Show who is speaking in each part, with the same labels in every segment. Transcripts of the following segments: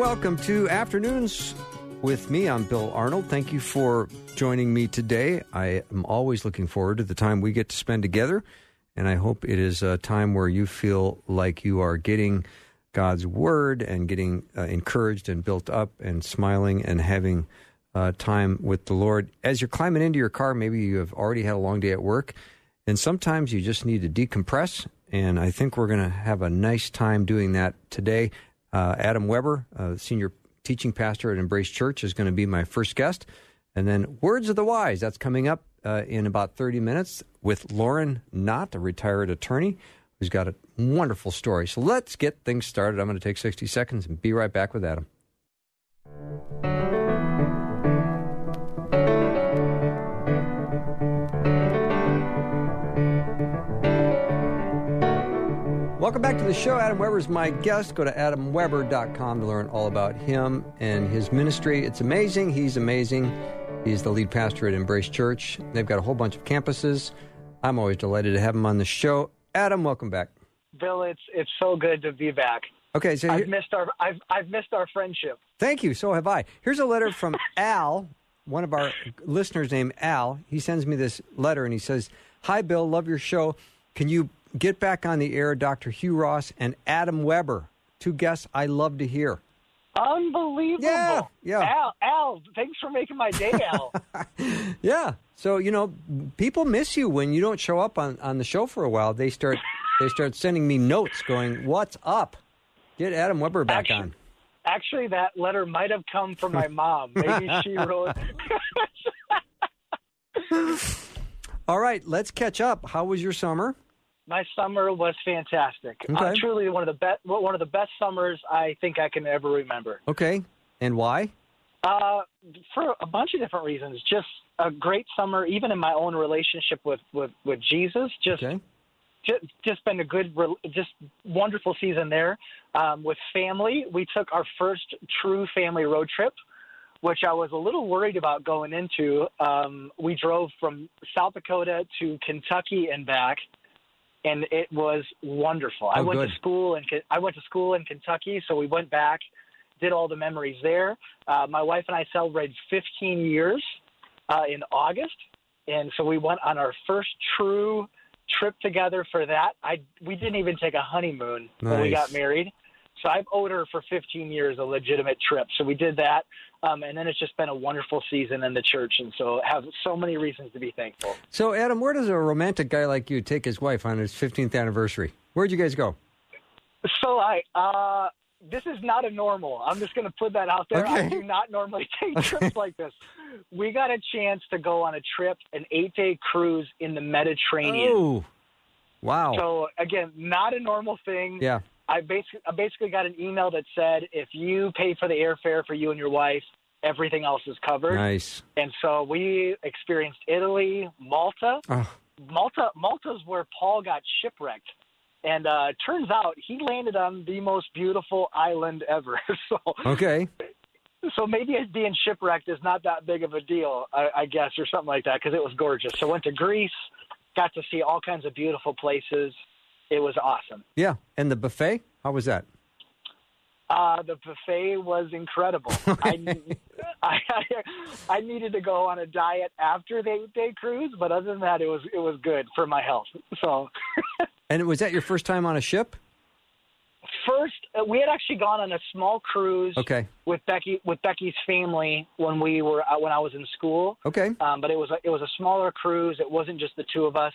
Speaker 1: Welcome to Afternoons with me. I'm Bill Arnold. Thank you for joining me today. I am always looking forward to the time we get to spend together, and I hope it is a time where you feel like you are getting God's Word and getting uh, encouraged and built up and smiling and having uh, time with the Lord. As you're climbing into your car, maybe you have already had a long day at work, and sometimes you just need to decompress. And I think we're going to have a nice time doing that today. Uh, Adam Weber, uh, senior teaching pastor at Embrace Church, is going to be my first guest. And then Words of the Wise, that's coming up uh, in about 30 minutes with Loren Knott, a retired attorney who's got a wonderful story. So let's get things started. I'm going to take 60 seconds and be right back with Adam. Welcome back to the show. Adam Weber is my guest. Go to adamweber.com to learn all about him and his ministry. It's amazing. He's amazing. He's the lead pastor at Embrace Church. They've got a whole bunch of campuses. I'm always delighted to have him on the show. Adam, welcome back.
Speaker 2: Bill, it's it's so good to be back.
Speaker 1: Okay, so
Speaker 2: I've
Speaker 1: here-
Speaker 2: missed our I've I've missed our friendship.
Speaker 1: Thank you. So have I. Here's a letter from Al, one of our listeners named Al. He sends me this letter and he says, Hi, Bill. Love your show. Can you get back on the air, Dr. Hugh Ross and Adam Weber? Two guests I love to hear.
Speaker 2: Unbelievable.
Speaker 1: Yeah, yeah.
Speaker 2: Al, Al, thanks for making my day, Al.
Speaker 1: Yeah. So, you know, people miss you when you don't show up on, on the show for a while. They start they start sending me notes going, What's up? Get Adam Weber back
Speaker 2: Actually-
Speaker 1: on.
Speaker 2: Actually, that letter might have come from my mom. Maybe she wrote.
Speaker 1: All right, let's catch up. How was your summer?
Speaker 2: My summer was fantastic. Uh, truly one of the best one of the best summers I think I can ever remember.
Speaker 1: Okay. And why?
Speaker 2: Uh, for a bunch of different reasons. Just a great summer, even in my own relationship with with, with Jesus. Just
Speaker 1: Okay.
Speaker 2: just, just been a good, just wonderful season there. Um, with family, we took our first true family road trip, which I was a little worried about going into. Um, we drove from South Dakota to Kentucky and back, and it was wonderful. I
Speaker 1: Oh,
Speaker 2: went
Speaker 1: good.
Speaker 2: to school and I went to school in Kentucky, so we went back, did all the memories there. Uh, my wife and I celebrated 15 years uh, in August, and so we went on our first true trip together for that. I we didn't even take a honeymoon when we got married. So I've owed her for 15 years a legitimate trip. So we did that, um, and then it's just been a wonderful season in the church, and so have so many reasons to be thankful.
Speaker 1: So, Adam, where does a romantic guy like you take his wife on his 15th anniversary? Where'd you guys go?
Speaker 2: So I, uh, this is not a normal. I'm just going to put that out there. I do not normally take trips like this. We got a chance to go on a trip, an eight day cruise in the Mediterranean.
Speaker 1: Oh, wow.
Speaker 2: So again, not a normal thing.
Speaker 1: yeah.
Speaker 2: I basically, I basically got an email that said if you pay for the airfare for you and your wife, everything else is covered.
Speaker 1: Nice.
Speaker 2: And so we experienced Italy, Malta.
Speaker 1: Oh,
Speaker 2: Malta, Malta's where Paul got shipwrecked. And uh, turns out he landed on the most beautiful island ever. so,
Speaker 1: okay.
Speaker 2: so maybe being shipwrecked is not that big of a deal, I, I guess, or something like that, because it was gorgeous. So went to Greece, got to see all kinds of beautiful places. It was awesome.
Speaker 1: Yeah. And the buffet? How was that?
Speaker 2: Uh, the buffet was incredible. I, I I needed to go on a diet after the eight day cruise, but other than that, it was it was good for my health. So
Speaker 1: And was that your first time on a ship?
Speaker 2: first, uh, we had actually gone on a small cruise
Speaker 1: Okay.
Speaker 2: with Becky with Becky's family when we were uh, when I was in school.
Speaker 1: Okay.
Speaker 2: Um, but it was a, it was a smaller cruise. It wasn't just the two of us.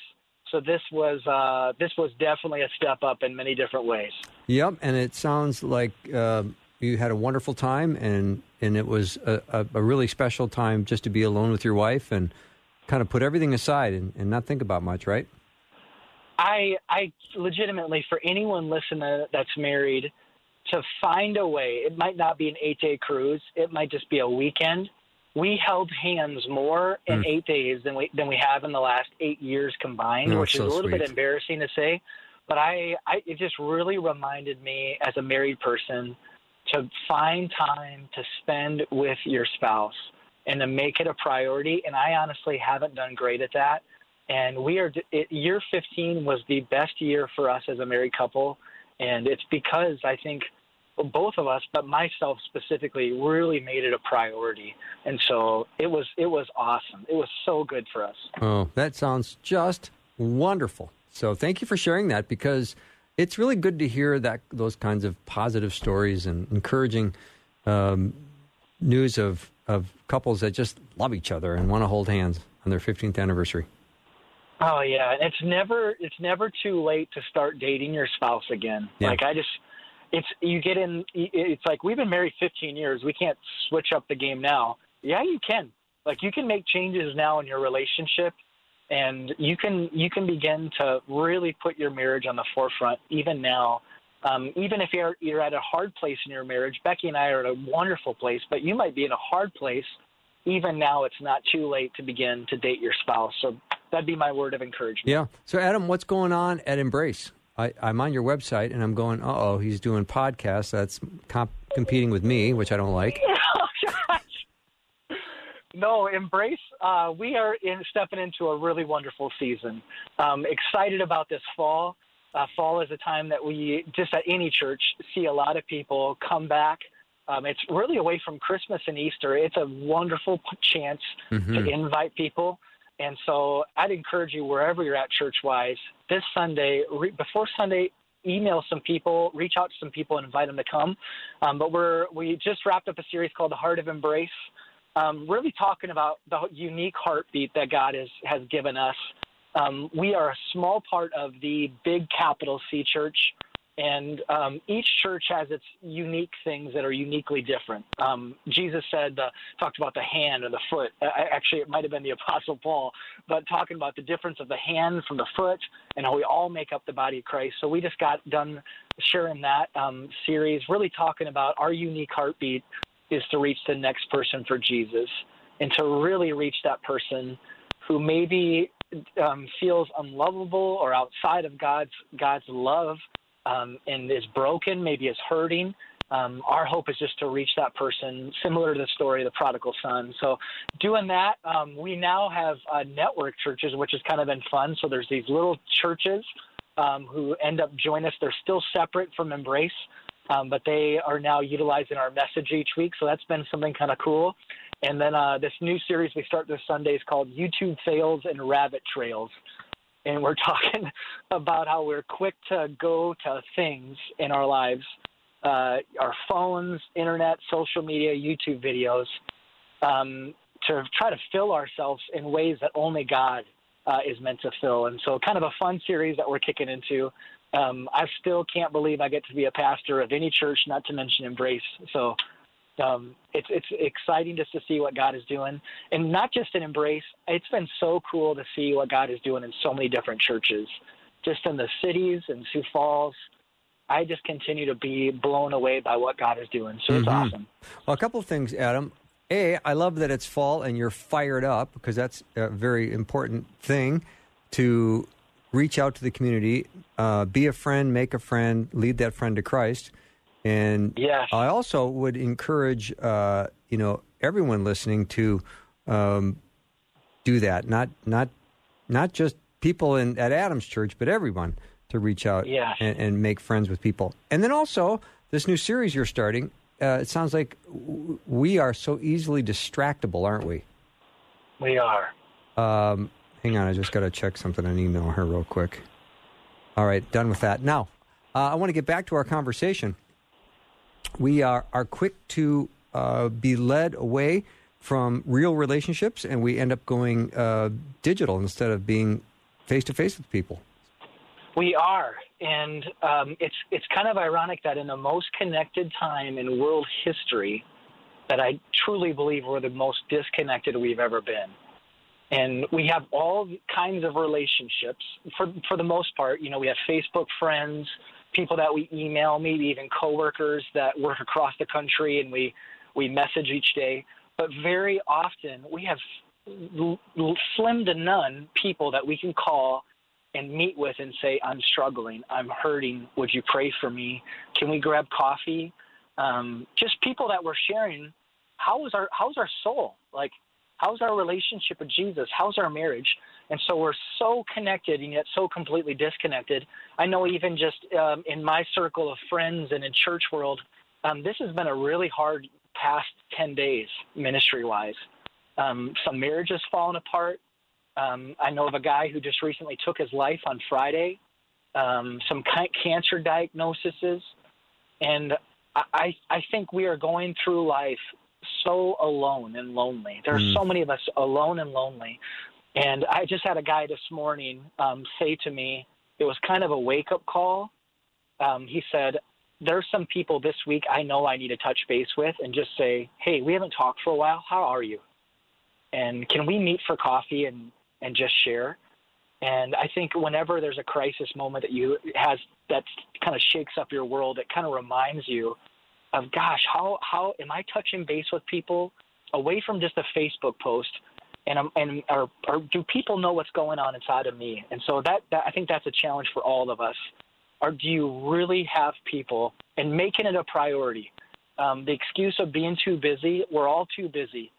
Speaker 2: So this was uh, this was definitely a step up in many different ways.
Speaker 1: Yep. And it sounds like uh, you had a wonderful time, and and it was a, a, really special time just to be alone with your wife and kind of put everything aside and, and not think about much, right?
Speaker 2: I I legitimately for anyone listening that's married to find a way. It might not be an eight day cruise. It might just be a weekend. We held hands more in
Speaker 1: Mm.
Speaker 2: eight days than we than we have in the last eight years combined, which is
Speaker 1: so
Speaker 2: a little bit embarrassing to say. But I, I it just really reminded me as a married person to find time to spend with your spouse and to make it a priority. And I honestly haven't done great at that. And we are it, year 15 was the best year for us as a married couple, and it's because I think both of us, but myself specifically, really made it a priority. And so it was it was awesome. It was so good for us.
Speaker 1: Oh, that sounds just wonderful. So thank you for sharing that because it's really good to hear that those kinds of positive stories and encouraging um, news of of couples that just love each other and want to hold hands on their 15th anniversary.
Speaker 2: Oh yeah, it's never it's never too late to start dating your spouse again.
Speaker 1: Yeah.
Speaker 2: Like I just it's you get in it's like we've been married 15 years. We can't switch up the game now. Yeah, you can. Like you can make changes now in your relationship and you can you can begin to really put your marriage on the forefront even now. Um, even if you're you're at a hard place in your marriage, Becky and I are at a wonderful place, but you might be in a hard place. Even now, it's not too late to begin to date your spouse. So that'd be my word of encouragement.
Speaker 1: Yeah. So, Adam, what's going on at Embrace? I, am on your website and I'm going, uh oh, he's doing podcasts. That's comp- competing with me, which I don't like.
Speaker 2: no, Embrace, uh, we are in, stepping into a really wonderful season. Um, excited about this fall. Uh, fall is a time that we, just at any church, see a lot of people come back. Um, it's really away from Christmas and Easter. It's a wonderful chance mm-hmm. to invite people. And so I'd encourage you, wherever you're at church wise, this Sunday, re- before Sunday, email some people, reach out to some people, and invite them to come. Um, but we're we just wrapped up a series called The Heart of Embrace, um, really talking about the unique heartbeat that God has has given us. Um, we are a small part of the big capital C church and um, each church has its unique things that are uniquely different. Um, Jesus said, uh, talked about the hand or the foot. Uh, actually, it might have been the Apostle Paul, but talking about the difference of the hand from the foot and how we all make up the body of Christ. So we just got done sharing that um, series, really talking about our unique heartbeat is to reach the next person for Jesus and to really reach that person who maybe um, feels unlovable or outside of God's God's love um, and is broken, maybe is hurting. Um, our hope is just to reach that person, similar to the story of the prodigal son. So, doing that, um, we now have uh, network churches, which has kind of been fun. So, there's these little churches um, who end up joining us. They're still separate from Embrace, um, but they are now utilizing our message each week. So, that's been something kind of cool. And then uh, this new series we start this Sunday is called YouTube Fails and Rabbit Trails and we're talking about how we're quick to go to things in our lives uh, our phones, internet, social media, YouTube videos um, to try to fill ourselves in ways that only God uh, is meant to fill. And so, kind of a fun series that we're kicking into. Um, I still can't believe I get to be a pastor of any church, not to mention Embrace. So, um, it's it's exciting just to see what God is doing, and not just an embrace. It's been so cool to see what God is doing in so many different churches, just in the cities and Sioux Falls. I just continue to be blown away by what God is doing. So it's mm-hmm. awesome.
Speaker 1: Well, a couple of things, Adam. A, I love that it's fall and you're fired up because that's a very important thing to reach out to the community, uh, be a friend, make a friend, lead that friend to Christ. And
Speaker 2: yes.
Speaker 1: I also would encourage, uh, you know, everyone listening to um, do that. Not not not just people in at Adams Church, but everyone to reach out
Speaker 2: yes.
Speaker 1: and, and, make friends with people. And then also this new series you're starting. Uh, it sounds like w- we are so easily distractible, aren't we?
Speaker 2: We are.
Speaker 1: Um, hang on, I just got to check something on email here real quick. All right, done with that. Now, uh, I want to get back to our conversation we are, are quick to uh, be led away from real relationships and we end up going uh, digital instead of being face to face with people.
Speaker 2: We are, and um, it's it's kind of ironic that in the most connected time in world history, that I truly believe we're the most disconnected we've ever been. And we have all kinds of relationships for for the most part. You know, we have Facebook friends, people that we email, maybe even coworkers that work across the country, and we we message each day. But very often we have slim to none people that we can call and meet with and say, "I'm struggling. I'm hurting. Would you pray for me? Can we grab coffee?" Um, just people that we're sharing. How is our how's our soul like? How's our relationship with Jesus? How's our marriage? And so we're so connected and yet so completely disconnected. I know even just um, in my circle of friends and in church world, um, this has been a really hard past 10 days ministry wise. Um, some marriages fallen apart. Um, I know of a guy who just recently took his life on Friday. Um, some cancer diagnoses, and I, I think we are going through life so alone and lonely. There are mm. so many of us alone and lonely. And I just had a guy this morning um, say to me, it was kind of a wake up call. Um, he said, There's some people this week I know I need to touch base with and just say, Hey, we haven't talked for a while. How are you? And can we meet for coffee and, and just share? And I think whenever there's a crisis moment that you has that kind of shakes up your world, it kind of reminds you of, gosh, how how am I touching base with people away from just a Facebook post, and and or, or do people know what's going on inside of me? And so that, that I think that's a challenge for all of us. Or do you really have people and making it a priority? Um, the excuse of being too busy, we're all too busy.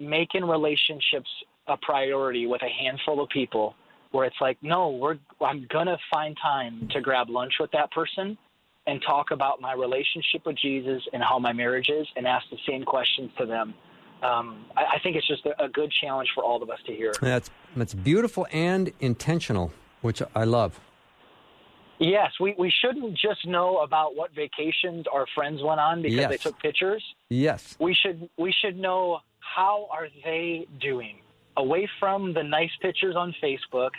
Speaker 2: Making relationships a priority with a handful of people where it's like, no, we're I'm gonna find time to grab lunch with that person and talk about my relationship with Jesus and how my marriage is, and ask the same questions to them. Um, I, I, think it's just a, a, good challenge for all of us to hear.
Speaker 1: That's that's beautiful and intentional, which I love.
Speaker 2: Yes, we, we shouldn't just know about what vacations our friends went on because yes. they took pictures.
Speaker 1: Yes,
Speaker 2: we should we should know how are they doing away from the nice pictures on Facebook,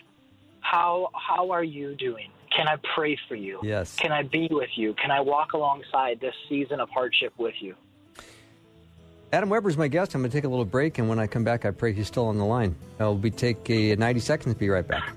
Speaker 2: how how are you doing? Can I pray for you?
Speaker 1: Yes.
Speaker 2: Can I be with you? Can I walk alongside this season of hardship with you?
Speaker 1: Adam Weber is my guest. I'm going to take a little break, and when I come back, I pray he's still on the line. I'll be take a 90 seconds. Be right back.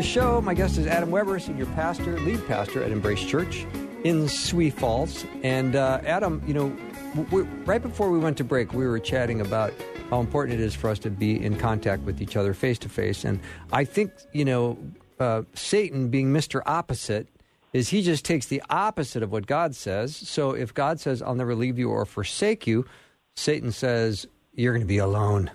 Speaker 1: The show. My guest is Adam Weber, senior pastor, lead pastor at Embrace Church in Sioux Falls. And uh, Adam, you know, we, right before we went to break, we were chatting about how important it is for us to be in contact with each other face to face. And I think, you know, uh, Satan being Mr. Opposite is he just takes the opposite of what God says. So if God says, I'll never leave you or forsake you, Satan says, you're going to be alone.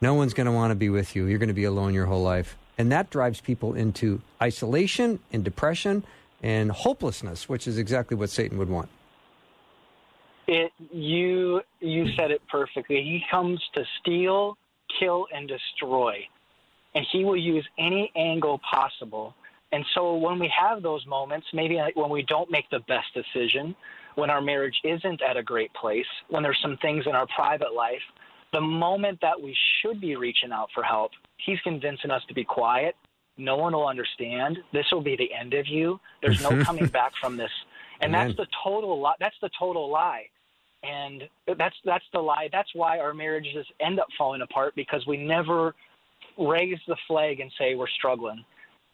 Speaker 1: No one's going to want to be with you. You're going to be alone your whole life. And that drives people into isolation and depression and hopelessness, which is exactly what Satan would want.
Speaker 2: It you you said it perfectly. He comes to steal, kill and destroy. And he will use any angle possible. And so when we have those moments, maybe when we don't make the best decision, when our marriage isn't at a great place, when there's some things in our private life, the moment that we should be reaching out for help, he's convincing us to be quiet. No one will understand. This will be the end of you. There's no coming back from this. And that's the total lie. That's the total lie. And that's that's the lie. That's why our marriages end up falling apart because we never raise the flag and say we're struggling.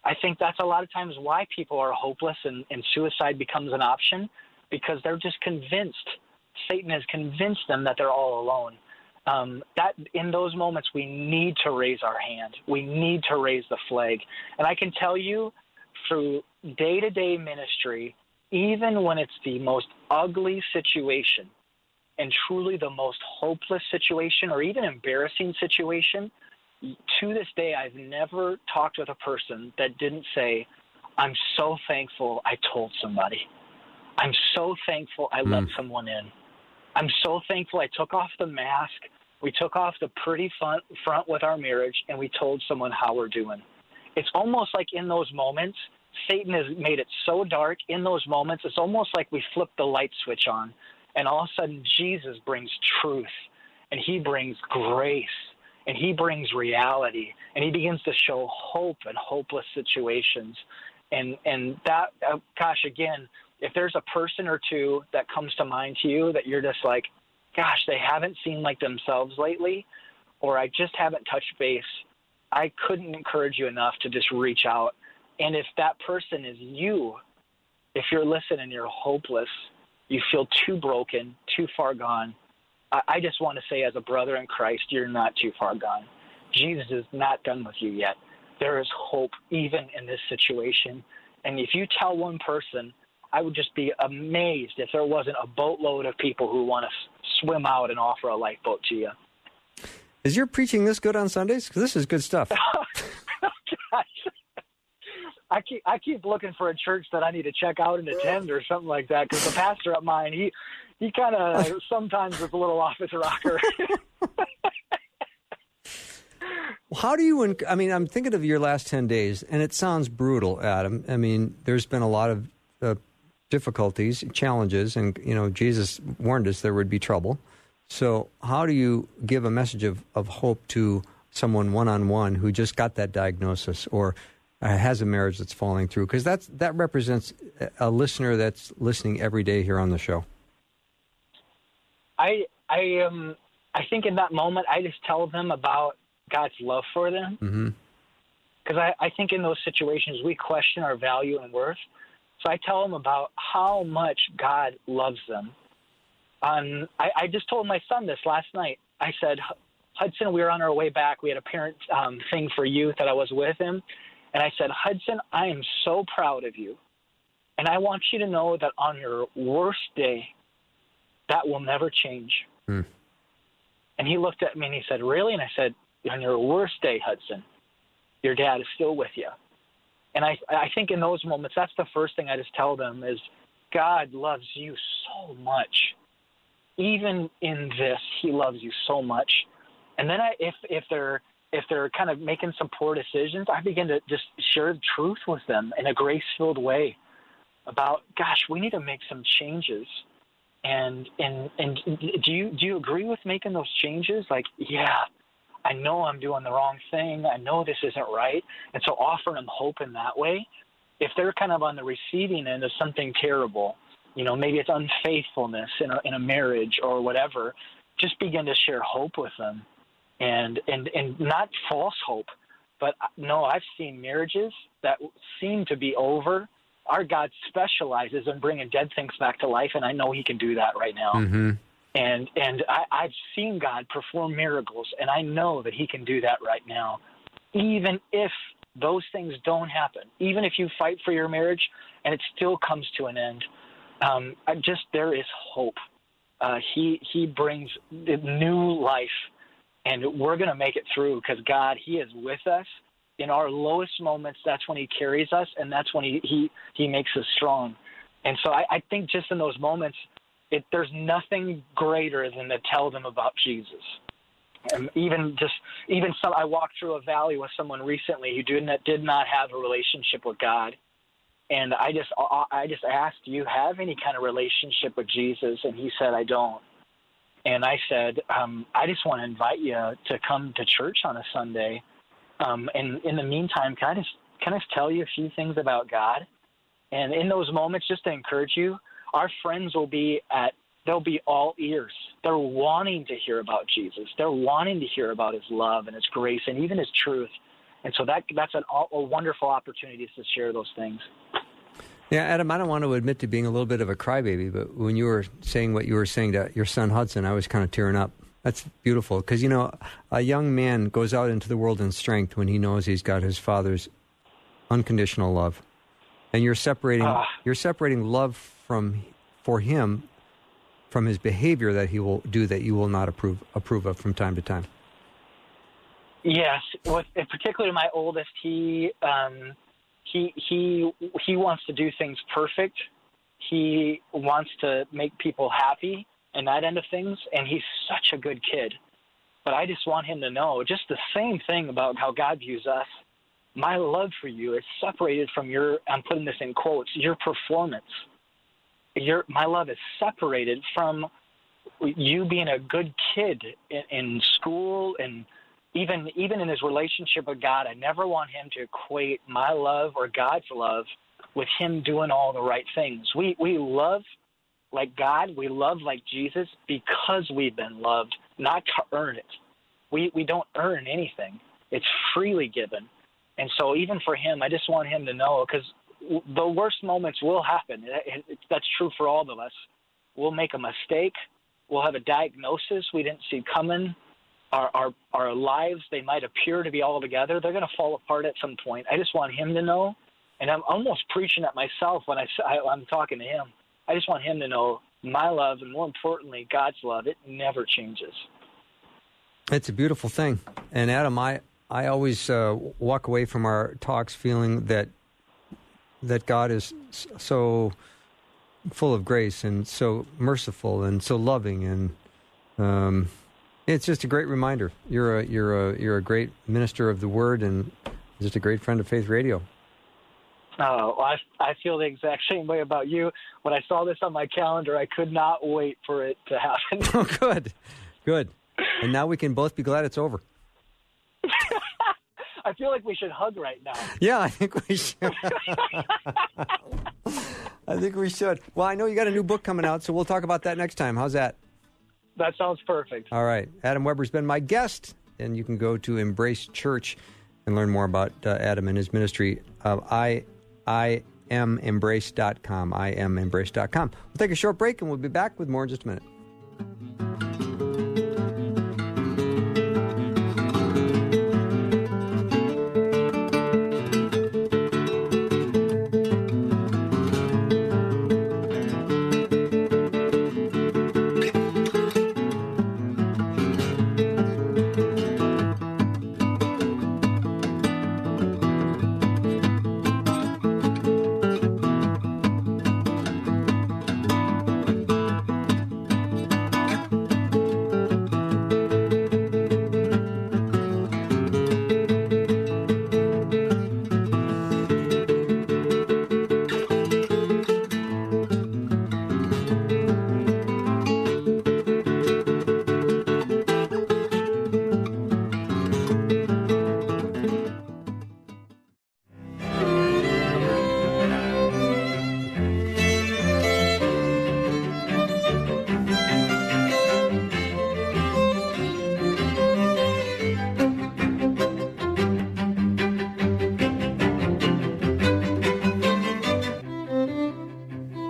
Speaker 2: I think that's a lot of times why people are hopeless and, and suicide becomes an option because they're just convinced. Satan has convinced them that they're all alone um, that in those moments we need to raise our hand. We need to raise the flag. And I can tell you through day to day ministry, even when it's the most ugly situation and truly the most hopeless situation or even embarrassing situation, to this day, I've never talked with a person that didn't say, I'm so thankful I told somebody. I'm so thankful I mm. let someone in. I'm so thankful I took off the mask. We took off the pretty front, front with our marriage and we told someone how we're doing. It's almost like in those moments, Satan has made it so dark. In those moments, it's almost like we flip the light switch on and all of a sudden Jesus brings truth and he brings grace and he brings reality and he begins to show hope in hopeless situations. And, and that, uh, gosh, again, if there's a person or two that comes to mind to you that you're just like, gosh, they haven't seemed like themselves lately, or I just haven't touched base, I couldn't encourage you enough to just reach out. And if that person is you, if you're listening, you're hopeless, you feel too broken, too far gone, I, I just want to say, as a brother in Christ, you're not too far gone. Jesus is not done with you yet. There is hope even in this situation. And if you tell one person, I would just be amazed if there wasn't a boatload of people who want to swim out and offer a lifeboat to you.
Speaker 1: Is your preaching this good on Sundays? Because this is good stuff.
Speaker 2: I keep I keep looking for a church that I need to check out and attend or something like that because the pastor at mine he he kind of sometimes is a little off his rocker.
Speaker 1: How do you? I mean, I'm thinking of your last ten days, and it sounds brutal, Adam. I mean, there's been a lot of uh, difficulties, challenges, and you know, Jesus warned us there would be trouble. So, how do you give a message of, of hope to someone one on one who just got that diagnosis or uh, has a marriage that's falling through? Because that's that represents a listener that's listening every day here on the show.
Speaker 2: I I um I think in that moment I just tell them about God's love for them. Because mm-hmm. I, I think in those situations we question our value and worth. So I tell them about how much God loves them. Um, I, I just told my son this last night. I said, Hudson, we were on our way back. We had a parent um, thing for youth that I was with him. And I said, Hudson, I am so proud of you. And I want you to know that on your worst day, that will never change. Mm. And he looked at me and he said, Really? And I said, On your worst day, Hudson, your dad is still with you. And I, I think in those moments, that's the first thing I just tell them is God loves you so much. Even in this, He loves you so much. And then I, if if they're if they're kind of making some poor decisions, I begin to just share the truth with them in a grace filled way about, gosh, we need to make some changes. And and and do you do you agree with making those changes? Like, yeah, I know I'm doing the wrong thing. I know this isn't right. And so offering them hope in that way, if they're kind of on the receiving end of something terrible, you know, maybe it's unfaithfulness in a, in a marriage or whatever, just begin to share hope with them and and and not false hope, but no, I've seen marriages that seem to be over. Our God specializes in bringing dead things back to life, and I know He can do that right now.
Speaker 1: Mm-hmm.
Speaker 2: And and I, I've seen God perform miracles, and I know that He can do that right now, even if those things don't happen. Even if you fight for your marriage and it still comes to an end, um, I just there is hope. Uh, he he brings new life and we're going to make it through because God, He is with us in our lowest moments. That's when He carries us, and that's when He He He makes us strong. And so I, I think just in those moments, it, there's nothing greater than to tell them about Jesus. And even just even some, I walked through a valley with someone recently who did not did not have a relationship with God, and I just I just asked, "Do you have any kind of relationship with Jesus?" And he said, "I don't." and I said, um, I just want to invite you to come to church on a Sunday. Um, and in the meantime, can I just can I just tell you a few things about God? And in those moments, just to encourage you, our friends will be at they'll be all ears. They're wanting to hear about Jesus. They're wanting to hear about His love and His grace and even His truth. And so that that's an, a wonderful opportunity to share those things.
Speaker 1: Yeah, Adam, I don't want to admit to being a little bit of a crybaby, but when you were saying what you were saying to your son Hudson, I was kind of tearing up. That's beautiful because, you know, a young man goes out into the world in strength when he knows he's got his father's unconditional love. And you're separating uh, you're separating love from for him from his behavior that he will do that you will not approve approve of from time to time.
Speaker 2: Yes, with, particularly my oldest, he um, he he he wants to do things perfect. He wants to make people happy and that end of things, and he's such a good kid. But I just want him to know just the same thing about how God views us. My love for you is separated from your. I'm putting this in quotes. Your performance. Your my love is separated from you being a good kid in, in school and even even in his relationship with God, I never want him to equate my love or God's love with him doing all the right things. We we love like God, we love like Jesus because we've been loved, not to earn it. We we don't earn anything. It's freely given. And so even for him, I just want him to know because the worst moments will happen. That's true for all of us. We'll make a mistake we'll have a diagnosis we didn't see coming. Our our our lives they might appear to be all together. They're going to fall apart at some point. I just want him to know, and I'm almost preaching at myself when I, I I'm talking to him. I just want him to know my love, and more importantly, God's love. It never changes.
Speaker 1: It's a beautiful thing. And Adam, I I always uh, walk away from our talks feeling that that God is so full of grace and so merciful and so loving and um, it's just a great reminder. You're a you're a you're a great minister of the word and just a great friend of Faith Radio.
Speaker 2: Oh, I I feel the exact same way about you. When I saw this on my calendar, I could not wait for it to happen.
Speaker 1: oh, good, good. And now we can both be glad it's over.
Speaker 2: I feel like we should hug right now.
Speaker 1: Yeah, I think we should. I think we should. Well, I know you got a new book coming out, so we'll talk about that next time. How's that?
Speaker 2: That sounds perfect.
Speaker 1: All right. Adam Weber's been my guest, and you can go to Embrace Church and learn more about uh, Adam and his ministry. Uh, I, I am embrace.com. I am embrace.com. We'll take a short break, and we'll be back with more in just a minute.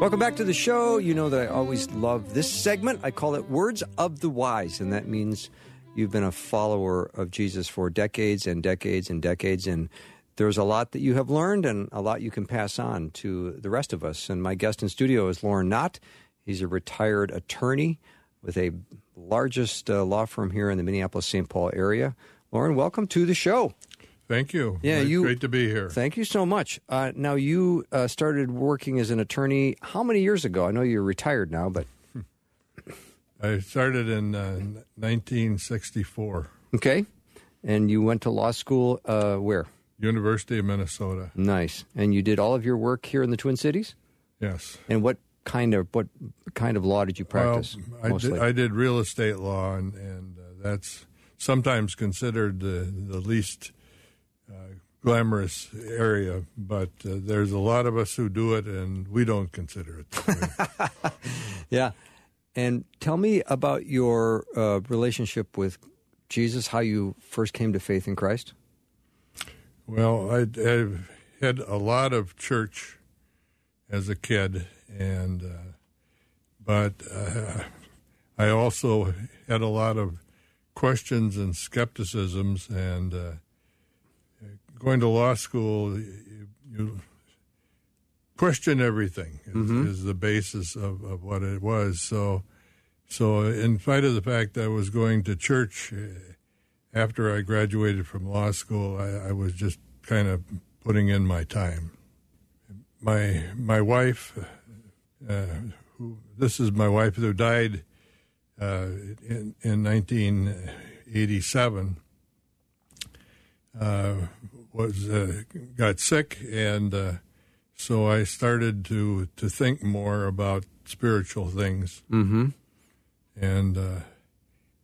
Speaker 1: Welcome back to the show. You know that I always love this segment. I call it Words of the Wise, and that means you've been a follower of Jesus for decades and decades and decades, and there's a lot that you have learned and a lot you can pass on to the rest of us. And my guest in studio is Loren Knott. He's a retired attorney with a largest uh, law firm here in the Minneapolis St. Paul area. Loren, welcome to the show.
Speaker 3: Thank you.
Speaker 1: Yeah,
Speaker 3: great,
Speaker 1: you.
Speaker 3: Great to be here.
Speaker 1: Thank you so much. Uh, now, you uh, started working as an attorney how many years ago? I know you're retired now, but
Speaker 3: I started in uh, 1964.
Speaker 1: Okay, and you went to law school uh, where?
Speaker 3: University of Minnesota.
Speaker 1: Nice. And you did all of your work here in the Twin Cities.
Speaker 3: Yes.
Speaker 1: And what kind of what kind of law did you practice?
Speaker 3: Well, I did, I did, real estate law, and and uh, that's sometimes considered the the least uh, glamorous area, but uh, there's a lot of us who do it, and we don't consider it.
Speaker 1: yeah, and tell me about your uh, relationship with Jesus. How you first came to faith in Christ?
Speaker 3: Well, I, have had a lot of church as a kid, and uh, but uh, I also had a lot of questions and skepticisms and uh, going to law school, you, you question everything is,
Speaker 1: Mm-hmm.
Speaker 3: is the basis of, of what it was. So, so in spite of the fact that I was going to church uh, after I graduated from law school, I, I was just kind of putting in my time. My my wife, uh, who this is my wife who died uh, in in 1987 uh, was uh, got sick, and uh, so I started to to think more about spiritual things.
Speaker 1: Mm-hmm.
Speaker 3: And uh,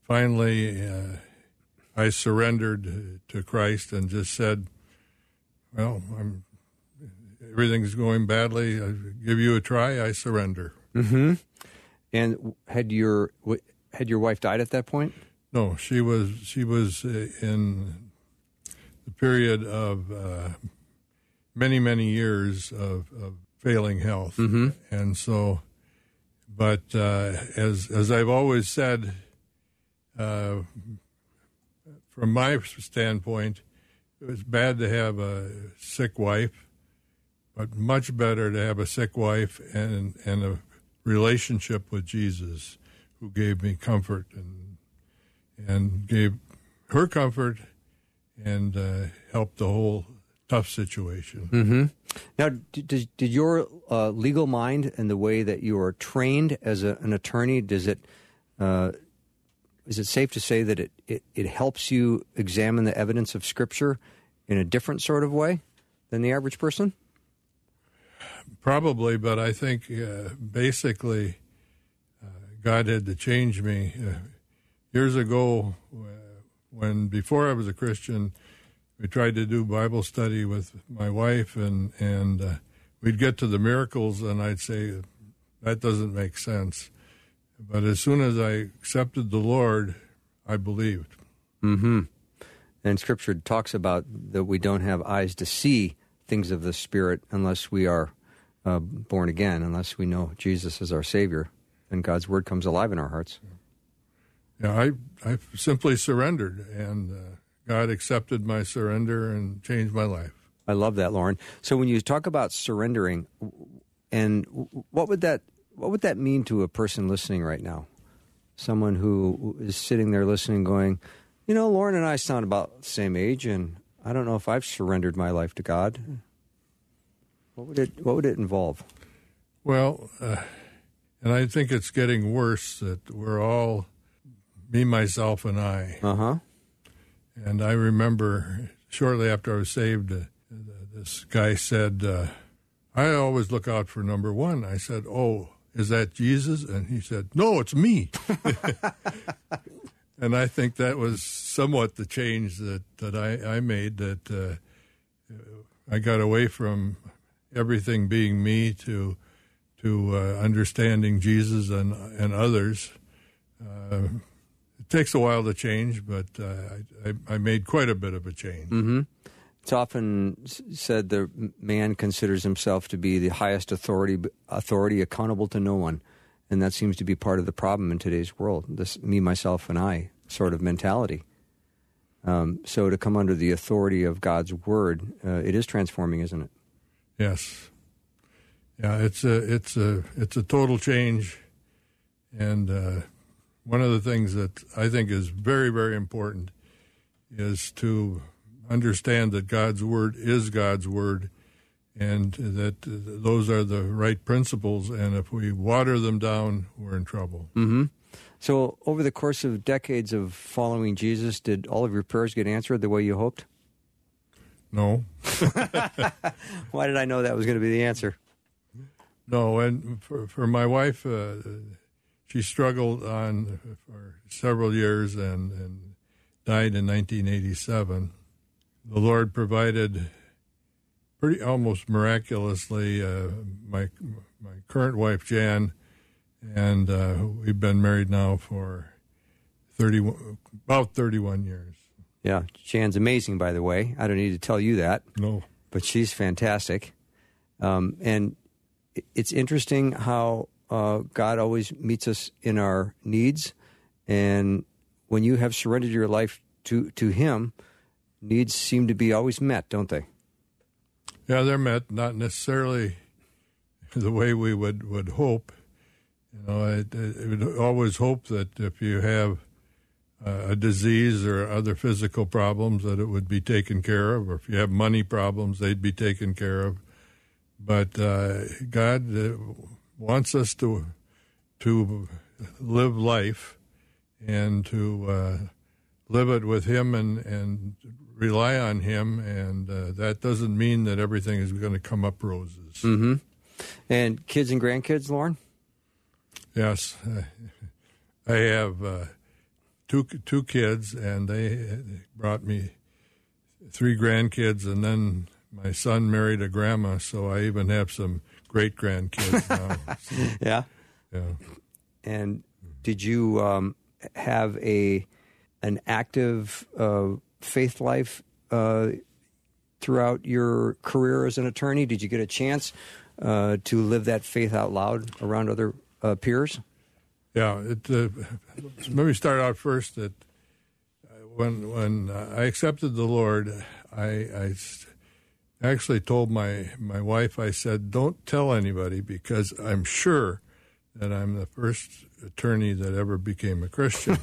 Speaker 3: finally, uh, I surrendered to Christ and just said, "Well, I'm everything's going badly. I give you a try. I surrender."
Speaker 1: Mm-hmm. And had your had your wife died at that point?
Speaker 3: No, she was she was uh, in the period of uh, many many years of, of failing health,
Speaker 1: Mhm.
Speaker 3: and so but uh, as as I've always said, uh, from my standpoint, it was bad to have a sick wife, but much better to have a sick wife and and a relationship with Jesus, who gave me comfort and and gave her comfort and uh, helped the whole tough situation.
Speaker 1: Mm-hmm. Now, did, did your uh, legal mind and the way that you are trained as a, an attorney, does it uh, is it safe to say that it, it, it helps you examine the evidence of Scripture in a different sort of way than the average person?
Speaker 3: Probably, but I think uh, basically uh, God had to change me. Uh, years ago, uh, when before I was a Christian, we tried to do Bible study with my wife, and and uh, we'd get to the miracles, and I'd say that doesn't make sense. But as soon as I accepted the Lord, I believed.
Speaker 1: Mm-hmm. And Scripture talks about that we don't have eyes to see things of the Spirit unless we are uh, born again, unless we know Jesus as our Savior, and God's Word comes alive in our hearts.
Speaker 3: Yeah, I I simply surrendered, and uh, God accepted my surrender and changed my life.
Speaker 1: I love that, Loren. So when you talk about surrendering, and what would that what would that mean to a person listening right now? Someone who is sitting there listening, going, you know, Loren and I sound about the same age, and I don't know if I've surrendered my life to God. What would it What would it involve?
Speaker 3: Well, uh, and I think it's getting worse that we're all me, myself, and I.
Speaker 1: Uh huh.
Speaker 3: And I remember shortly after I was saved, uh, this guy said, uh, "I always look out for number one." I said, "Oh, is that Jesus?" And he said, "No, it's me." and I think that was somewhat the change that that I, I made. That uh, I got away from everything being me to to uh, understanding Jesus and and others. Uh, it takes a while to change, but uh, I, I, made quite a bit of a change.
Speaker 1: Mm-hmm. It's often said the man considers himself to be the highest authority, authority accountable to no one, and that seems to be part of the problem in today's world. This me, myself, and I sort of mentality. Um, so to come under the authority of God's word, uh, it is transforming, isn't it?
Speaker 3: Yes. Yeah, it's a it's a it's a total change, and uh, one of the things that I think is very very important is to understand that God's word is God's word, and that those are the right principles. And if we water them down, we're in trouble.
Speaker 1: Mm-hmm. So, over the course of decades of following Jesus, did all of your prayers get answered the way you hoped?
Speaker 3: No.
Speaker 1: Why did I know that was going to be the answer?
Speaker 3: No, and for, for my wife, uh, she struggled on for several years and, and died in 1987. The Lord provided pretty almost miraculously uh, my my current wife Jan, and uh, we've been married now for thirty about thirty one years.
Speaker 1: Yeah, Jan's amazing, by the way. I don't need to tell you that.
Speaker 3: No,
Speaker 1: but she's fantastic, um, and it's interesting how uh, God always meets us in our needs, and when you have surrendered your life to to Him, needs seem to be always met, don't they?
Speaker 3: Yeah, they're met, not necessarily the way we would, would hope. You know, I, I would always hope that if you have a disease or other physical problems, that it would be taken care of, or if you have money problems, they'd be taken care of. But uh, God uh, wants us to to live life and to uh, live it with Him and and rely on Him, and uh, that doesn't mean that everything is going to come up roses.
Speaker 1: Mm-hmm. And kids and grandkids, Loren.
Speaker 3: Yes, I have uh, two two kids, and they brought me three grandkids, and then my son married a grandma, so I even have some great grandkids now.
Speaker 1: Yeah,
Speaker 3: yeah.
Speaker 1: And did you um, have a an active uh, faith life uh, throughout your career as an attorney? Did you get a chance uh, to live that faith out loud around other uh, peers?
Speaker 3: Yeah, it, uh, let me start out first that when when I accepted the Lord, I, I actually told my my wife. I said, "Don't tell anybody because I'm sure that I'm the first attorney that ever became a Christian."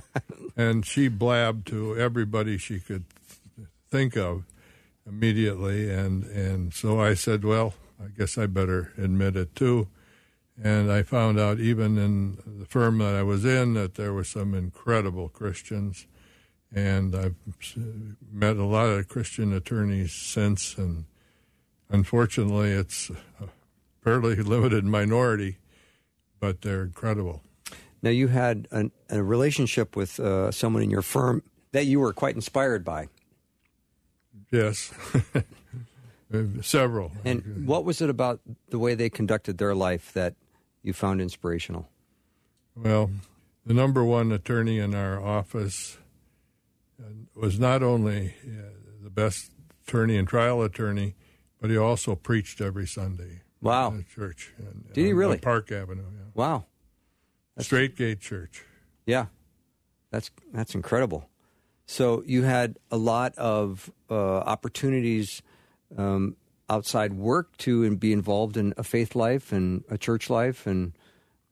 Speaker 3: and she blabbed to everybody she could think of immediately, and and so I said, "Well, I guess I better admit it too." And I found out even in the firm that I was in that there were some incredible Christians and I've met a lot of Christian attorneys since, and unfortunately, it's a fairly limited minority, but they're incredible.
Speaker 1: Now, you had an, a relationship with uh, someone in your firm that you were quite inspired by.
Speaker 3: Yes, several.
Speaker 1: And what was it about the way they conducted their life that you found inspirational?
Speaker 3: Well, the number one attorney in our office was not only uh, the best attorney and trial attorney, but he also preached every Sunday.
Speaker 1: Wow.
Speaker 3: At church. And,
Speaker 1: Did he really?
Speaker 3: Park Avenue. Yeah.
Speaker 1: Wow.
Speaker 3: That's, Straitgate Church.
Speaker 1: Yeah, that's that's incredible. So you had a lot of uh, opportunities um, outside work to and be involved in a faith life and a church life and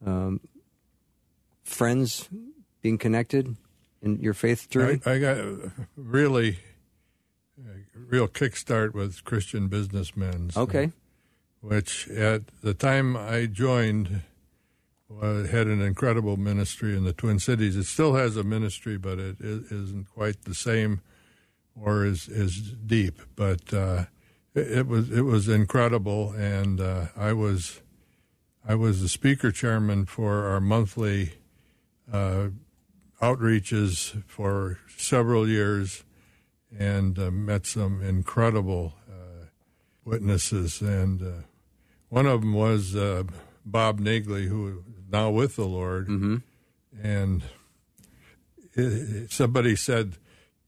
Speaker 1: um, friends being connected in your faith journey?
Speaker 3: I, I got really a real kickstart with Christian businessmen.
Speaker 1: Okay.
Speaker 3: Which at the time I joined had an incredible ministry in the Twin Cities. It still has a ministry, but it isn't quite the same or as as deep. But uh, it, it, was it was incredible, and uh, I was I was the speaker chairman for our monthly uh, outreaches for several years and uh, met some incredible uh, witnesses. And uh, one of them was uh, Bob Niggli, who is now with the Lord.
Speaker 1: Mm-hmm.
Speaker 3: And it, somebody said,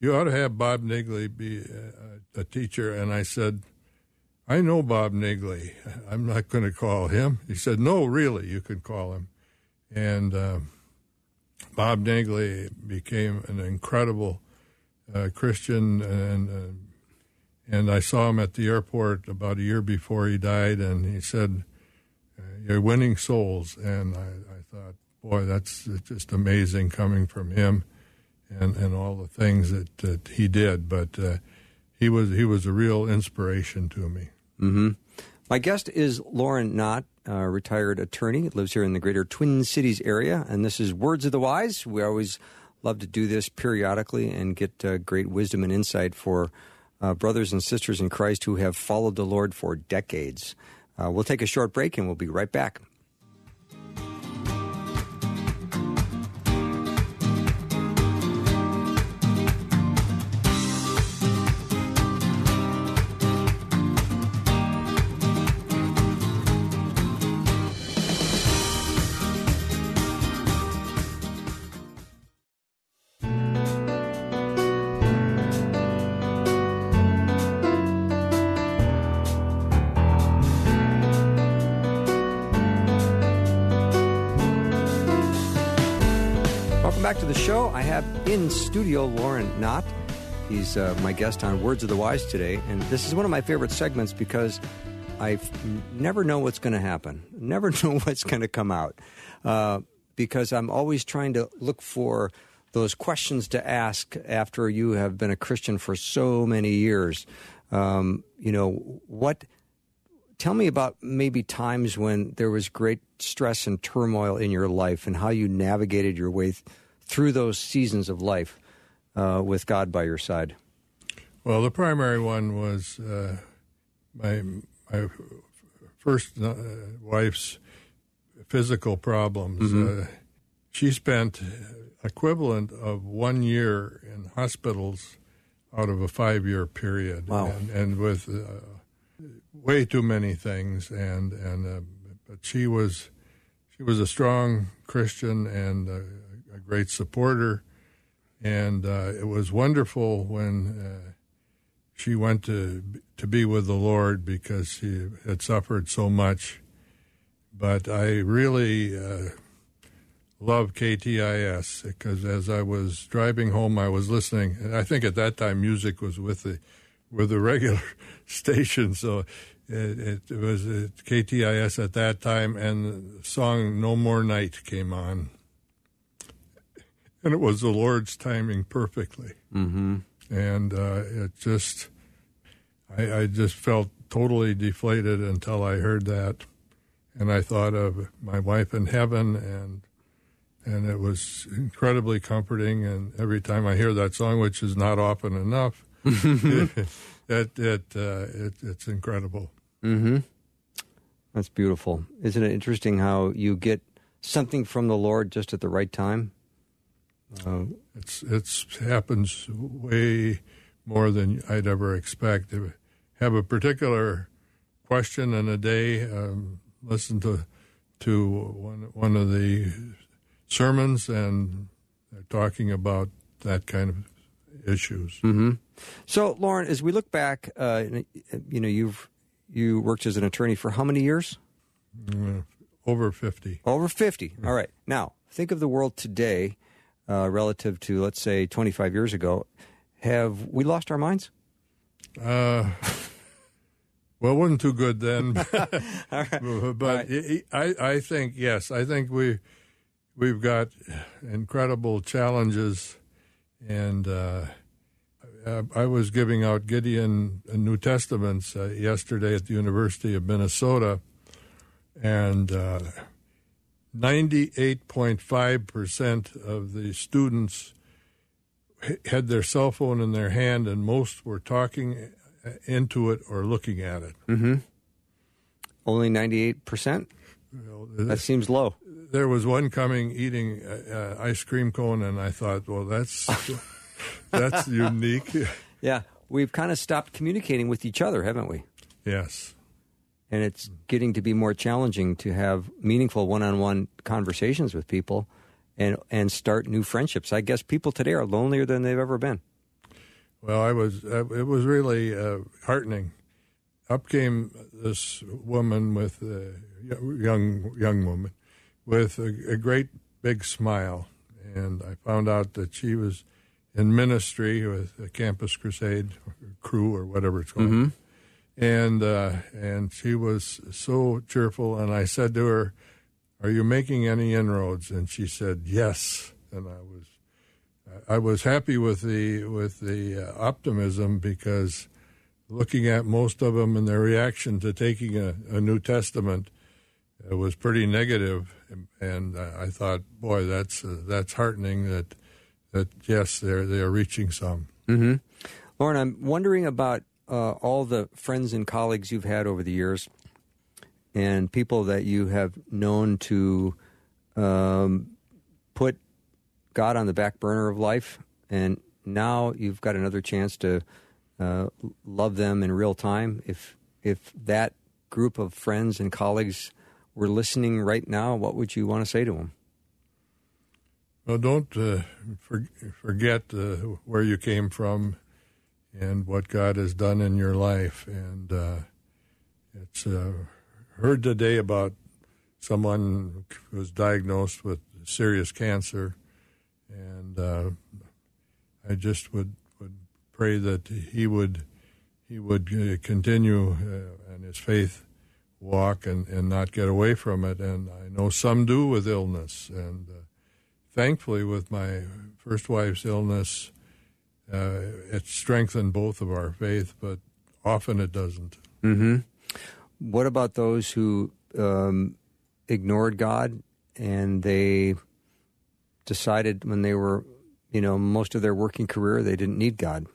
Speaker 3: You ought to have Bob Niggli be a, a teacher. And I said, I know Bob Niggli. I'm not going to call him. He said, No, really, you can call him. And um, Bob Niggli became an incredible uh, Christian, and uh, and I saw him at the airport about a year before he died, and he said, uh, "You're winning souls," and I, I, thought, boy, that's just amazing coming from him, and and all the things that, that he did. But uh, he was he was a real inspiration to me.
Speaker 1: Mm-hmm. My guest is Loren Knott, a retired attorney, lives here in the greater Twin Cities area, and this is Words of the Wise. We always love to do this periodically and get uh, great wisdom and insight for uh, brothers and sisters in Christ who have followed the Lord for decades. Uh, we'll take a short break and we'll be right back. back in studio Loren Knott. He's uh, my guest on Words of the Wise today. And this is one of my favorite segments because I never know what's going to happen, never know what's going to come out. Uh, because I'm always trying to look for those questions to ask after you have been a Christian for so many years. Um, you know, what tell me about maybe times when there was great stress and turmoil in your life and how you navigated your way through those seasons of life uh, with God by your side?
Speaker 3: Well, the primary one was uh, my my first uh, wife's physical problems.
Speaker 1: Mm-hmm.
Speaker 3: Uh, she spent equivalent of one year in hospitals out of a five year period,
Speaker 1: wow.
Speaker 3: and, and with uh, way too many things. And and uh, but she was she was a strong Christian and a great supporter, and uh, it was wonderful when uh, she went to to be with the Lord because she had suffered so much. but I really uh, love KTIS because as I was driving home, I was listening. And I think at that time music was with the with the regular station, so it, it was at KTIS at that time, and the song "No More Night" came on, and it was the Lord's timing perfectly.
Speaker 1: Mm-hmm.
Speaker 3: And uh, it just, I, I just felt totally deflated until I heard that, and I thought of my wife in heaven, and and it was incredibly comforting. And every time I hear that song, which is not often enough, it it, uh, it it's incredible.
Speaker 1: Mm-hmm. That's beautiful. Isn't it interesting how you get something from the Lord just at the right time?
Speaker 3: Uh, it's it's happens way more than I'd ever expect. Have a particular question in a day. Um, listen to to one one of the sermons, and they're talking about that kind of issues.
Speaker 1: Mm-hmm. So, Loren, as we look back, uh, you know, you've you worked as an attorney for how many years?
Speaker 3: Uh, over fifty.
Speaker 1: Over fifty. All right. Now, think of the world today uh, relative to, let's say, twenty-five years ago. Have we lost our minds?
Speaker 3: Uh, well, it wasn't too good then,
Speaker 1: right.
Speaker 3: but right. I, I think yes, I think we we've got incredible challenges, and uh, I was giving out Gideon New Testaments uh, yesterday at the University of Minnesota, and uh, ninety-eight point five percent of the students had their cell phone in their hand, and most were talking into it or looking at it.
Speaker 1: Mm-hmm. Only ninety-eight percent. That seems low
Speaker 3: there was one coming eating uh, ice cream cone, and I thought, well, that's that's unique.
Speaker 1: Yeah, we've kind of stopped communicating with each other, haven't we?
Speaker 3: Yes.
Speaker 1: And it's getting to be more challenging to have meaningful one-on-one conversations with people, and and start new friendships. I guess people today are lonelier than they've ever been.
Speaker 3: Well, I was. Uh, it was really uh, heartening. Up came this woman with a young young woman with a, a, great big smile. And I found out that she was in ministry with the Campus Crusade crew or whatever it's called.
Speaker 1: Mm-hmm.
Speaker 3: And uh, and she was so cheerful. And I said to her, "Are you making any inroads?" And she said, "Yes." And I was I was happy with the with the uh, optimism because looking at most of them and their reaction to taking a, a New Testament it was pretty negative, and I thought, boy, that's uh, that's heartening. That that yes, they're they are reaching some.
Speaker 1: Mm-hmm. Loren, I'm wondering about uh, all the friends and colleagues you've had over the years, and people that you have known to um, put God on the back burner of life, and now you've got another chance to uh, love them in real time. If if that group of friends and colleagues were listening right now, what would you want to say to them?
Speaker 3: Well, don't uh, for, forget uh, where you came from and what God has done in your life. And uh, it's uh, heard today about someone who was diagnosed with serious cancer, and uh, I just would would pray that he would he would uh, continue in his faith walk and, and not get away from it. And I know some do with illness. And uh, thankfully, with my first wife's illness, uh, it strengthened both of our faith, but often it doesn't.
Speaker 1: Mm-hmm. What about those who um, ignored God and they decided when they were, you know, most of their working career they didn't need God?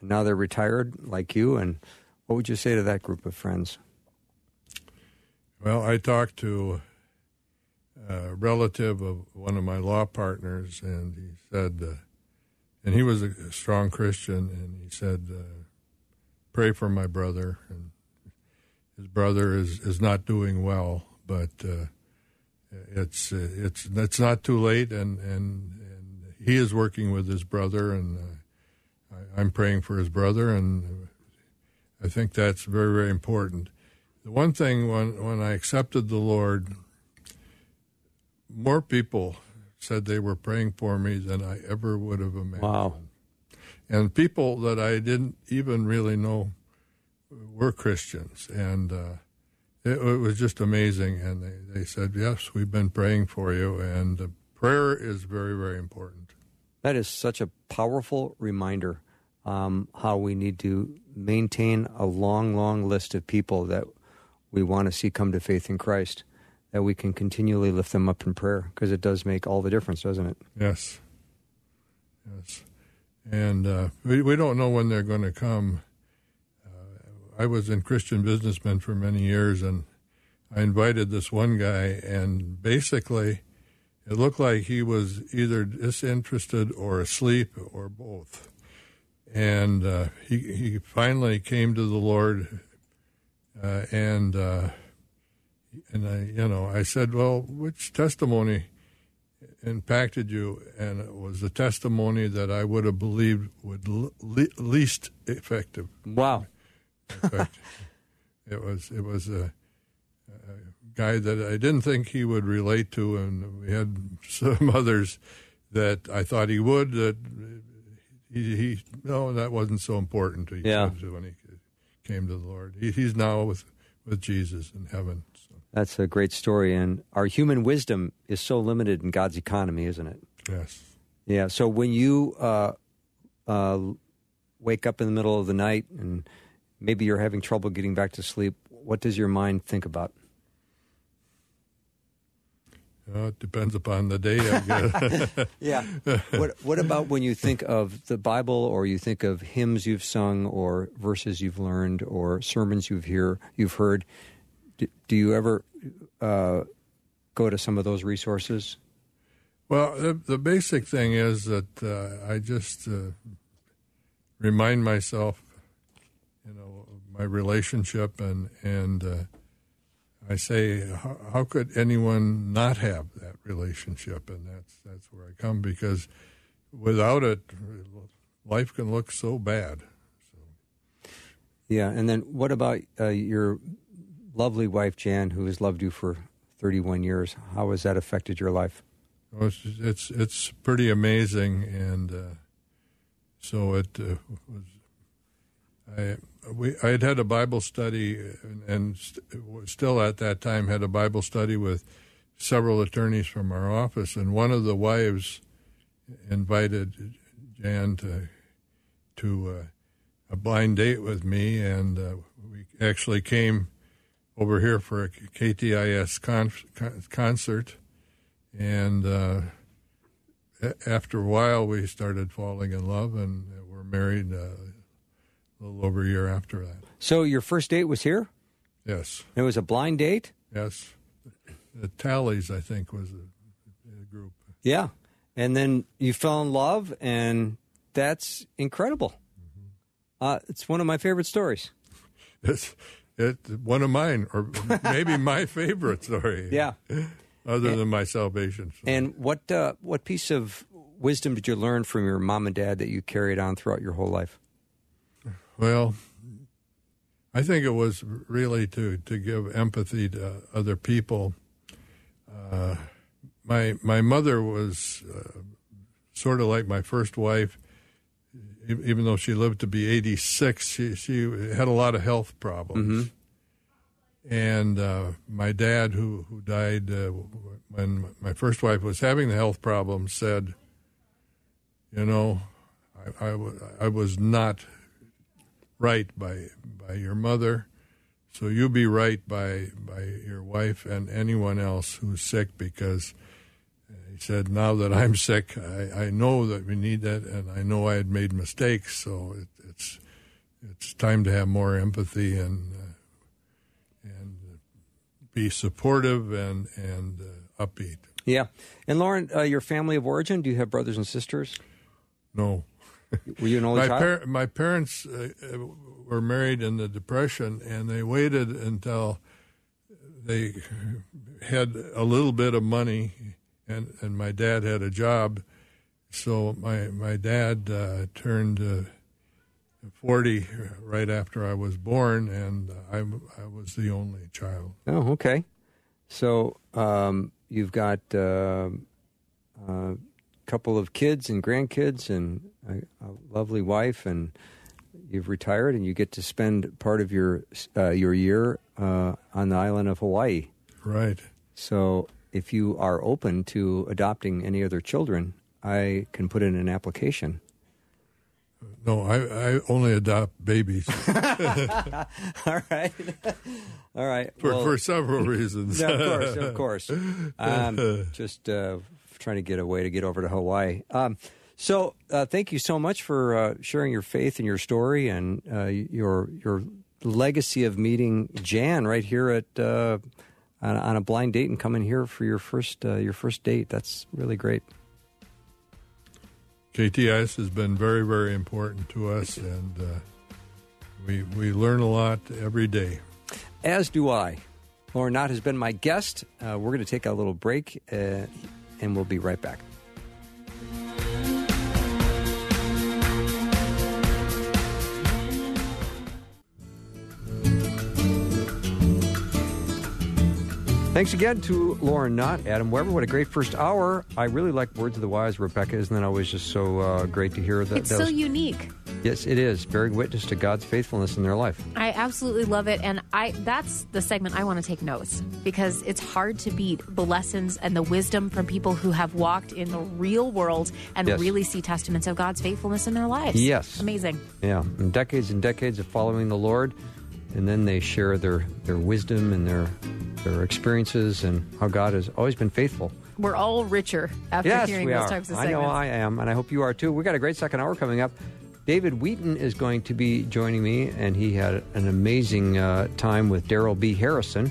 Speaker 1: And now they're retired like you. And what would you say to that group of friends?
Speaker 3: Well, I talked to a relative of one of my law partners, and he said, uh, and he was a strong Christian, and he said, uh, "Pray for my brother." And his brother is, is not doing well, but uh, it's it's it's not too late, and and and he is working with his brother, and uh, I, I'm praying for his brother, and I think that's very very important the one thing when when I accepted the Lord, more people said they were praying for me than I ever would have imagined.
Speaker 1: Wow.
Speaker 3: And people that I didn't even really know were Christians, and uh, it, it, was just amazing. And they, they said, "Yes, we've been praying for you," and uh, prayer is very, very important.
Speaker 1: That is such a powerful reminder um, how we need to maintain a long, long list of people that we want to see come to faith in Christ, that we can continually lift them up in prayer because it does make all the difference, doesn't it?
Speaker 3: Yes. Yes. And uh, we, we don't know when they're going to come. Uh, I was in Christian Businessmen for many years, and I invited this one guy, and basically, it looked like he was either disinterested or asleep or both. And uh, he he finally came to the Lord, uh, and uh, and I you know I said, well, which testimony impacted you? And it was the testimony that I would have believed would le- least effective.
Speaker 1: Wow.
Speaker 3: it was it was a guy that I didn't think he would relate to, and we had some others that I thought he would. That he, he no, that wasn't so important to
Speaker 1: yeah.
Speaker 3: when he came to the Lord. He, he's now with with Jesus in heaven.
Speaker 1: That's a great story, and our human wisdom is so limited in God's economy, isn't it?
Speaker 3: Yes.
Speaker 1: Yeah. So when you uh, uh, wake up in the middle of the night and maybe you're having trouble getting back to sleep, what does your mind think about?
Speaker 3: Well, it depends upon the day, I
Speaker 1: guess. yeah. What What about when you think of the Bible, or you think of hymns you've sung, or verses you've learned, or sermons you've hear you've heard? Do, do you ever uh, go to some of those resources?
Speaker 3: Well, the, the basic thing is that uh, I just uh, remind myself, you know, my relationship and and uh, I say, how, how, could anyone not have that relationship? And that's that's where I come because without it, life can look so bad. So.
Speaker 1: Yeah, and then what about uh, your lovely wife Jan, who has loved you for 31 years? How has that affected your life?
Speaker 3: Well, it's, it's, it's pretty amazing, and uh, so it uh, was. I we I had had a Bible study and, and st- still at that time had a Bible study with several attorneys from our office, and one of the wives invited Jan to to uh, a blind date with me, and uh, we actually came over here for a KTIS con- con- concert, and uh, after a while we started falling in love, and we're married uh, a little over a year after that.
Speaker 1: So your first date was here?
Speaker 3: Yes.
Speaker 1: It was a blind date?
Speaker 3: Yes. The Talleys, I think, was a, a group.
Speaker 1: Yeah. And then you fell in love, and that's incredible. Mm-hmm. Uh, it's one of my favorite stories.
Speaker 3: It's it one of mine, or maybe my favorite story.
Speaker 1: Yeah.
Speaker 3: Other and, than my salvation.
Speaker 1: Story. And what uh, what piece of wisdom did you learn from your mom and dad that you carried on throughout your whole life?
Speaker 3: Well, I think it was really to, to give empathy to other people. Uh, my my mother was uh, sort of like my first wife. Even though she lived to be 86, she she had a lot of health problems. Mm-hmm. And uh, my dad, who who died uh, when my first wife was having the health problems, said, "You know, I, I, I was not right by by your mother, so you be right by by your wife and anyone else who's sick because said now that I'm sick, I, I know that we need that, and I know I had made mistakes, so it, it's it's time to have more empathy and uh, and be supportive and and uh, upbeat.
Speaker 1: Yeah, and Loren, uh, your family of origin? Do you have brothers and sisters?
Speaker 3: No.
Speaker 1: Were you an only
Speaker 3: my
Speaker 1: child?
Speaker 3: Par- my parents uh, were married in the Depression, and they waited until they had a little bit of money, and, and my dad had a job. So my my dad uh, turned uh, 40 right after I was born, and I, I was the only child.
Speaker 1: Oh, okay. So um, you've got uh, a couple of kids and grandkids and a, a, lovely wife, and you've retired, and you get to spend part of your uh, your year uh, on the island of Hawaii.
Speaker 3: Right.
Speaker 1: So if you are open to adopting any other children, I can put in an application.
Speaker 3: No, I, I only adopt babies.
Speaker 1: All right. All right.
Speaker 3: For,
Speaker 1: well,
Speaker 3: for several reasons.
Speaker 1: of course, of course. Um, just uh, trying to get a way to get over to Hawaii. Um, so, uh, thank you so much for uh, sharing your faith and your story and uh, your your legacy of meeting Jan right here at uh, on, on, a blind date and come in here for your first uh, your first date. That's really great.
Speaker 3: KTIS has been very, very important to us, and uh, we we learn a lot every day.
Speaker 1: As do I. Loren Knott has been my guest. Uh, we're going to take a little break, uh, and we'll be right back. Thanks again to Loren Knott, Adam Weber. What a great first hour. I really like Words of the Wise, Rebecca. Isn't that always just so uh, great to hear? That,
Speaker 4: it's so unique.
Speaker 1: Yes, it is. Bearing witness to God's faithfulness in their life.
Speaker 4: I absolutely love it. And I that's the segment I want to take notes because it's hard to beat the lessons and the wisdom from people who have walked in the real world and yes. really see testaments of God's faithfulness in their lives.
Speaker 1: Yes.
Speaker 4: Amazing.
Speaker 1: Yeah. And decades and decades of following the Lord. And then they share their, their wisdom and their their experiences and how God has always been faithful.
Speaker 4: We're all richer after
Speaker 1: yes,
Speaker 4: hearing those
Speaker 1: are.
Speaker 4: types of
Speaker 1: segments. I know I am, and I hope you are too. We got a great second hour coming up. David Wheaton is going to be joining me, and he had an amazing uh, time with Darrell B. Harrison,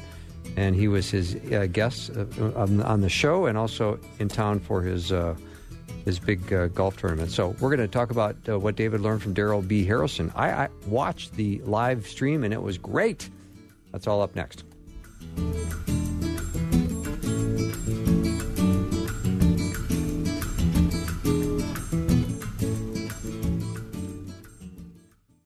Speaker 1: and he was his uh, guest uh, on, on, the show and also in town for his uh, his big uh, golf tournament. So we're going to talk about uh, what David learned from Darrell B. Harrison. I, I watched the live stream, and it was great. That's all up next.